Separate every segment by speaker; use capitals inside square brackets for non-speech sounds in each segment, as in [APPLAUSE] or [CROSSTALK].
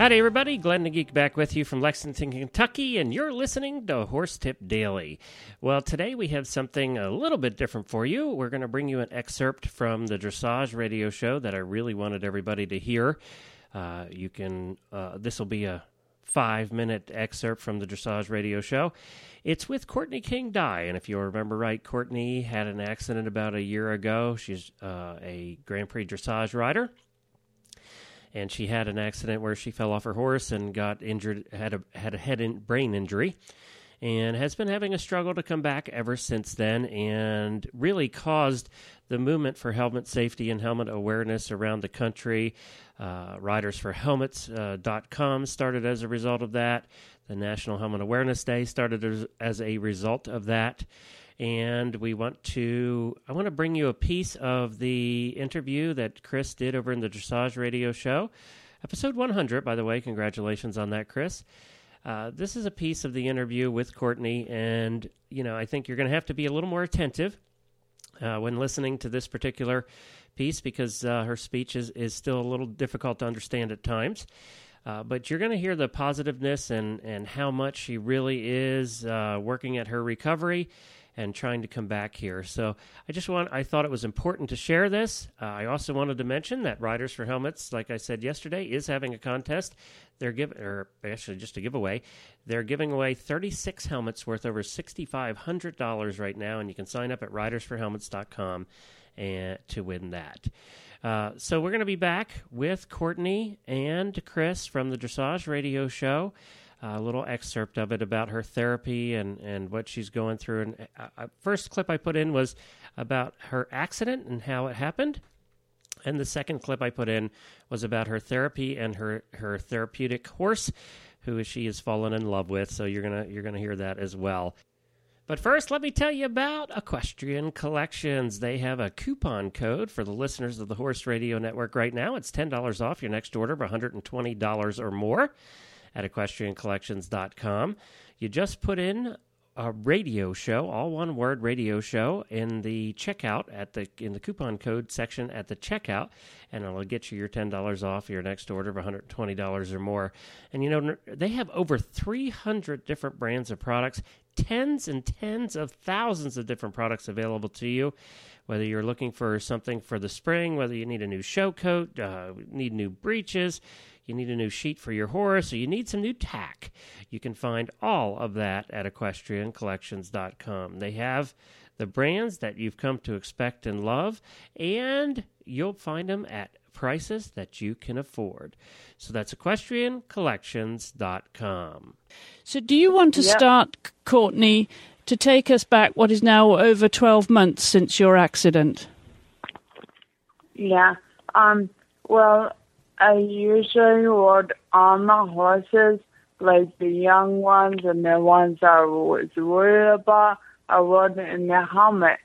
Speaker 1: Howdy, everybody. Glenn the Geek back with you from Lexington, Kentucky, and you're listening to Horse Tip Daily. Well, today we have something a little bit different for you. We're going to bring you an excerpt from the dressage radio show that I really wanted everybody to hear. Uh, you can, uh, this will be a five minute excerpt from the dressage radio show. It's with Courtney King Dye, and if you remember right, Courtney had an accident about a year ago. She's uh, a Grand Prix dressage rider and she had an accident where she fell off her horse and got injured, had a had a head and brain injury, and has been having a struggle to come back ever since then, and really caused the movement for helmet safety and helmet awareness around the country. Uh, Riders for Helmets.com uh, started as a result of that. The National Helmet Awareness Day started as, as a result of that and we want to i want to bring you a piece of the interview that chris did over in the dressage radio show. Episode 100 by the way. Congratulations on that chris. Uh, this is a piece of the interview with courtney and you know i think you're going to have to be a little more attentive uh, when listening to this particular piece because uh, her speech is, is still a little difficult to understand at times. Uh, but you're going to hear the positiveness and, and how much she really is uh, working at her recovery and trying to come back here. So I just want I thought it was important to share this. Uh, I also wanted to mention that Riders for Helmets, like I said yesterday, is having a contest. They're giving, or actually just a giveaway. They're giving away 36 helmets worth over $6,500 right now, and you can sign up at ridersforhelmets.com and to win that. Uh, so we're going to be back with Courtney and Chris from the Dressage Radio Show a little excerpt of it about her therapy and, and what she's going through. And uh, uh, first clip I put in was about her accident and how it happened. And the second clip I put in was about her therapy and her, her therapeutic horse, who she has fallen in love with. So you're gonna you're gonna hear that as well. But first, let me tell you about Equestrian Collections. They have a coupon code for the listeners of the Horse Radio Network right now. It's $10 off your next order of $120 or more at equestriancollections.com. You just put in a radio show, all one word radio show in the checkout at the in the coupon code section at the checkout and it'll get you your $10 off your next order of $120 or more. And you know they have over 300 different brands of products, tens and tens of thousands of different products available to you. Whether you're looking for something for the spring, whether you need a new show coat, uh, need new breeches, you need a new sheet for your horse, or you need some new tack, you can find all of that at equestriancollections.com. They have the brands that you've come to expect and love, and you'll find them at prices that you can afford. So that's equestriancollections.com.
Speaker 2: So, do you want to yep. start, Courtney, to take us back what is now over 12 months since your accident?
Speaker 3: Yeah. Um, well, I usually would on the horses, like the young ones and the ones I was worried about, I would in the helmet.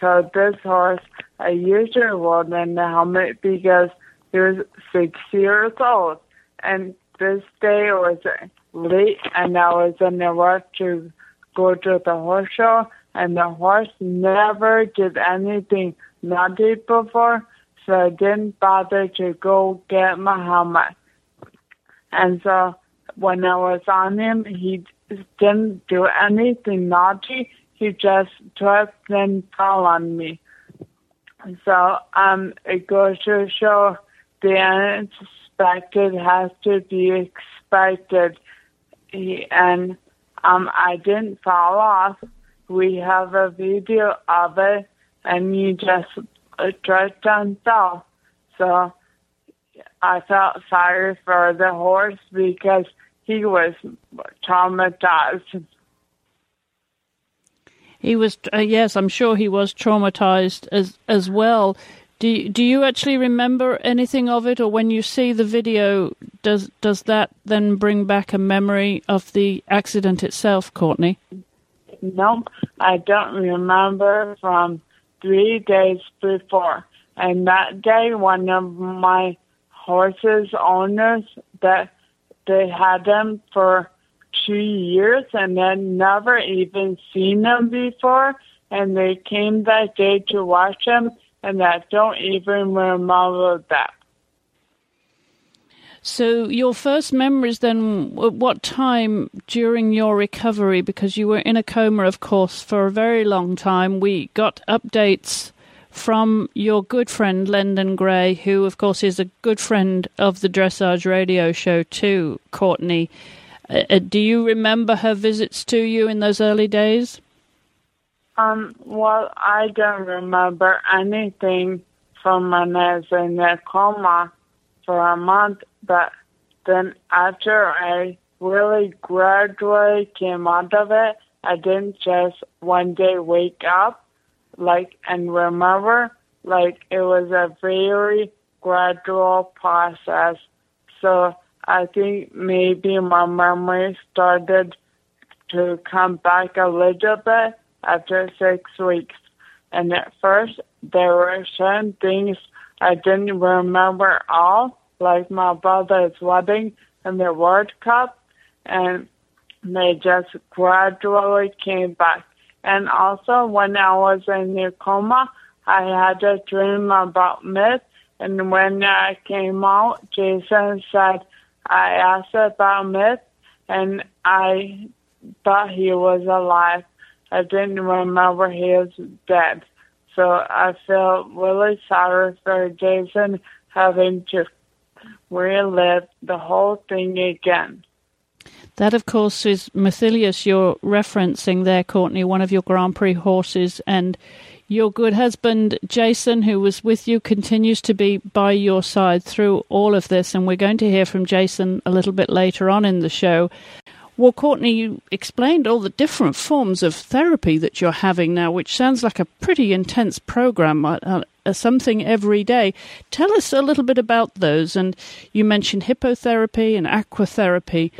Speaker 3: So this horse, I usually would in the helmet because he was six years old. And this day was late and I was in the rush to go to the horse show and the horse never did anything naughty before so I didn't bother to go get my helmet. And so when I was on him, he didn't do anything naughty. He just tripped and fell on me. So um, it goes to show the unexpected has to be expected. He, and um, I didn't fall off. We have a video of it, and he just tripped and fell. So I felt sorry for the horse because he was traumatized.
Speaker 2: He was, uh, yes, I'm sure he was traumatized as as well. Do do you actually remember anything of it, or when you see the video, does does that then bring back a memory of the accident itself, Courtney?
Speaker 3: Nope, I don't remember from three days before. And that day, one of my horses owners that they had them for two years and had never even seen them before, and they came that day to watch them, and I don't even remember that.
Speaker 2: So, your first memories then, at what time during your recovery? Because you were in a coma, of course, for a very long time. We got updates from your good friend, Lendon Gray, who, of course, is a good friend of the Dressage radio show, too, Courtney. Uh, uh do you remember her visits to you in those early days?
Speaker 3: Um, well, I don't remember anything from when I was in a coma for a month, but then after I really gradually came out of it, I didn't just one day wake up, like, and remember, like, it was a very gradual process. So I think maybe my memory started to come back a little bit after six weeks. And at first, there were certain things I didn't remember all, like my brother's wedding and the World Cup, and they just gradually came back. And also, when I was in the coma, I had a dream about myth, and when I came out, Jason said, I asked about myth, and I thought he was alive. I didn't remember he was dead. So I feel really sorry for Jason having to relive the whole thing again.
Speaker 2: That, of course, is Mythilus you're referencing there, Courtney, one of your Grand Prix horses. And your good husband, Jason, who was with you, continues to be by your side through all of this. And we're going to hear from Jason a little bit later on in the show. Well, Courtney, you explained all the different forms of therapy that you're having now, which sounds like a pretty intense program, uh, uh, something every day. Tell us a little bit about those. And you mentioned hippotherapy and aquatherapy.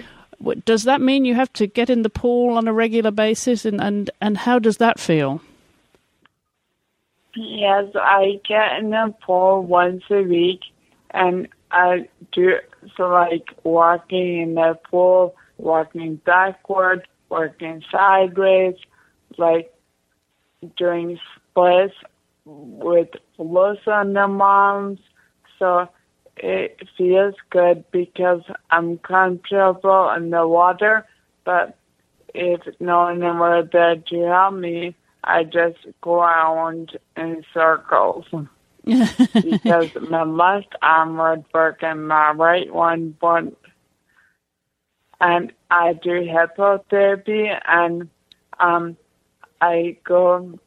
Speaker 2: Does that mean you have to get in the pool on a regular basis, and, and, and how does that feel?
Speaker 3: Yes, I get in the pool once a week, and I do so like walking in the pool walking backward, working sideways, like doing splits with loosen the arms. So it feels good because I'm comfortable in the water, but if no one were there to help me, I just go around in circles. [LAUGHS] because my left arm would work and my right one wouldn't and I do hippotherapy and um, I go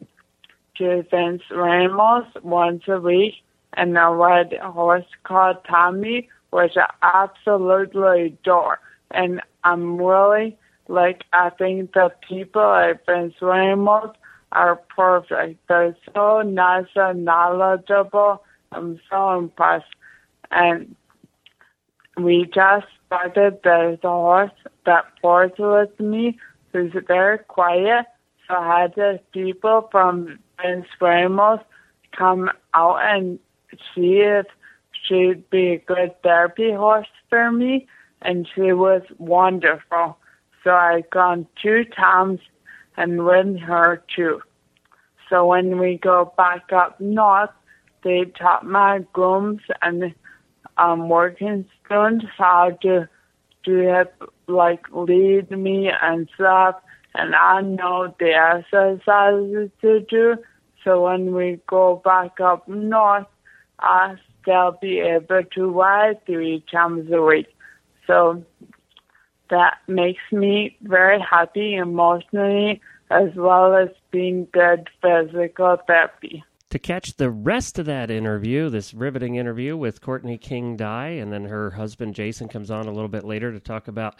Speaker 3: to Vinceremos once a week and I ride a horse called Tommy, which I absolutely adore. And I'm really like I think the people at Vinceremos are perfect. They're so nice and knowledgeable. I'm so impressed. And we just started there's a horse that boards with me who's very quiet. So I had the people from Vince Ramos come out and see if she'd be a good therapy horse for me, and she was wonderful. So I've gone two times and with her too. So when we go back up north, they taught my grooms and um, working students how to do it, like lead me and stuff. And I know the exercises to do. So when we go back up north, I still be able to ride three times a week. So that makes me very happy emotionally as well as being good physical therapy
Speaker 1: to catch the rest of that interview, this riveting interview with Courtney King Dye, and then her husband Jason comes on a little bit later to talk about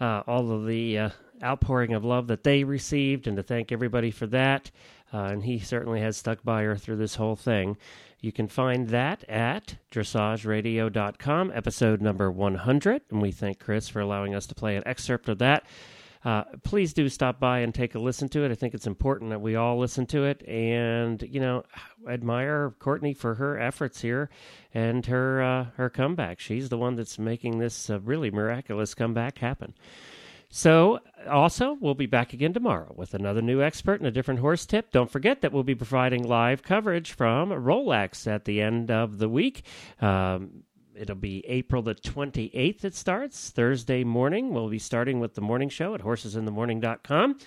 Speaker 1: uh, all of the uh, outpouring of love that they received and to thank everybody for that. uh, and he certainly has stuck by her through this whole thing. You can find that at dressageradio.com, episode number 100. And we thank Chris for allowing us to play an excerpt of that. Uh, please do stop by and take a listen to it. I think it's important that we all listen to it. And, you know, admire Courtney for her efforts here and her, uh, her comeback. She's the one that's making this uh, really miraculous comeback happen. So, also, we'll be back again tomorrow with another new expert and a different horse tip. Don't forget that we'll be providing live coverage from Rolex at the end of the week. Um, it'll be April the 28th, it starts Thursday morning. We'll be starting with the morning show at horsesinthemorning.com.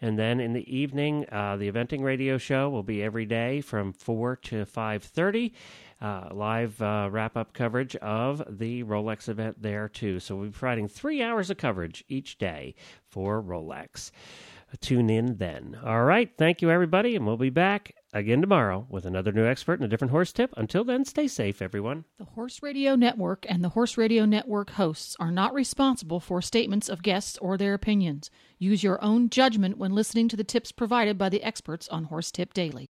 Speaker 1: And then in the evening, uh, the eventing radio show will be every day from 4 to 5.30 uh, live uh, wrap up coverage of the Rolex event there, too. So we'll be providing three hours of coverage each day for Rolex. Tune in then. All right. Thank you, everybody. And we'll be back again tomorrow with another new expert and a different horse tip. Until then, stay safe, everyone.
Speaker 4: The Horse Radio Network and the Horse Radio Network hosts are not responsible for statements of guests or their opinions. Use your own judgment when listening to the tips provided by the experts on Horse Tip Daily.